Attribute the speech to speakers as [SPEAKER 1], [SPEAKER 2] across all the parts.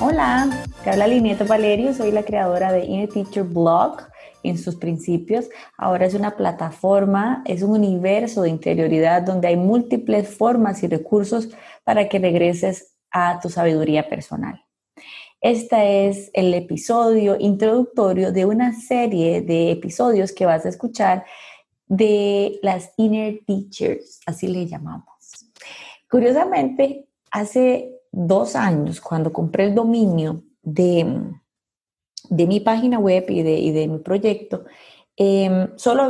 [SPEAKER 1] Hola, te habla Linieto Valerio, soy la creadora de Inner Teacher Blog en sus principios. Ahora es una plataforma, es un universo de interioridad donde hay múltiples formas y recursos para que regreses a tu sabiduría personal. Este es el episodio introductorio de una serie de episodios que vas a escuchar de las Inner Teachers, así le llamamos. Curiosamente, hace dos años, cuando compré el dominio de, de mi página web y de, y de mi proyecto, em, solo,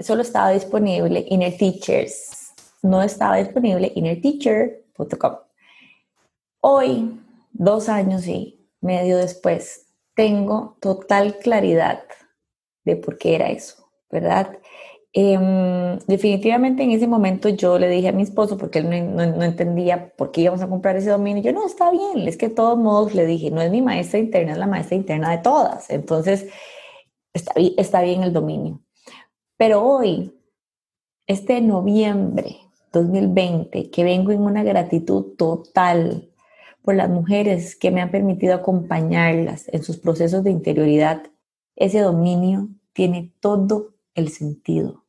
[SPEAKER 1] solo estaba disponible Inner Teachers, no estaba disponible innerteacher.com. Hoy, dos años y medio después, tengo total claridad de por qué era eso, ¿verdad? Em, definitivamente en ese momento yo le dije a mi esposo, porque él no, entendía por qué íbamos a comprar ese dominio, yo no, está bien, es que de todos modos le dije, no es mi maestra interna, es la maestra interna de todas, entonces está, está bien el dominio. Pero hoy, este noviembre 2020, que vengo en una gratitud total por las mujeres que me han permitido acompañarlas en sus procesos de interioridad, ese dominio tiene todo el sentido.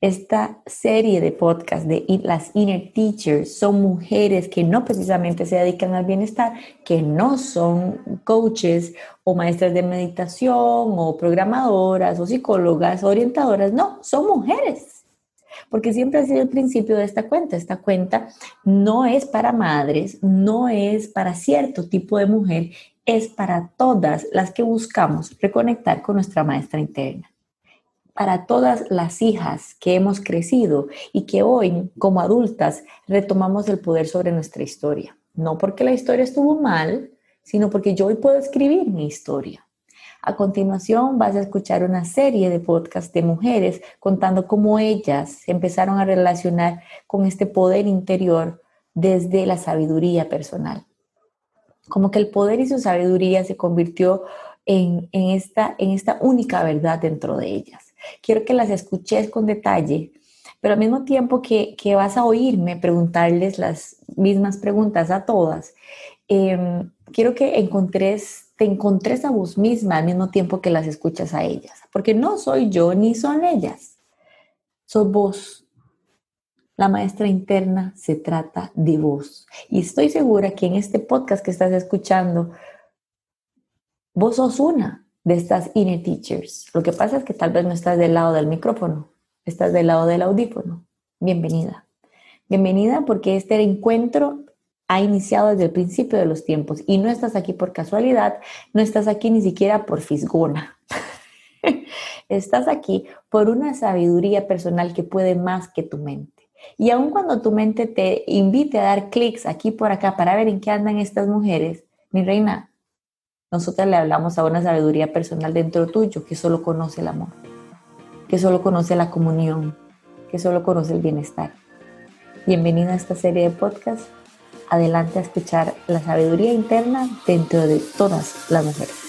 [SPEAKER 1] Esta serie de podcasts de las Inner Teachers son mujeres que no precisamente se dedican al bienestar, que no son coaches o maestras de meditación o programadoras o psicólogas o orientadoras, no, son mujeres. Porque siempre ha sido el principio de esta cuenta. Esta cuenta no es para madres, no es para cierto tipo de mujer, es para todas las que buscamos reconectar con nuestra maestra interna para todas las hijas que hemos crecido y que hoy, como adultas, retomamos el poder sobre nuestra historia. No porque la historia estuvo mal, sino porque yo hoy puedo escribir mi historia. A continuación vas a escuchar una serie de podcasts de mujeres contando cómo ellas empezaron a relacionar con este poder interior desde la sabiduría personal. Como que el poder y su sabiduría se convirtió en, esta, en esta única verdad dentro de ellas quiero que las escuches con detalle, pero al mismo tiempo que, vas a oírme preguntarles las mismas preguntas a todas, em, quiero que encontres, te encontres a vos misma al mismo tiempo que las escuchas a ellas, porque no soy yo ni son ellas, sos vos. La maestra interna se trata de vos. Y estoy segura que en este podcast que estás escuchando, vos sos una, de estas inner teachers. Lo que pasa es que tal vez no estás del lado del micrófono, estás del lado del audífono. Bienvenida. Bienvenida porque este encuentro ha iniciado desde el principio de los tiempos y no estás aquí por casualidad, no estás aquí ni siquiera por fisgona. estás aquí por una sabiduría personal que puede más que tu mente. Y aun cuando tu mente te invite a dar clics aquí por acá para ver en qué andan estas mujeres, mi reina, nosotras le hablamos a una sabiduría personal dentro tuyo que solo conoce el amor, que solo conoce la comunión, que solo conoce el bienestar. Bienvenida a esta serie de podcasts. Adelante a escuchar la sabiduría interna dentro de todas las mujeres.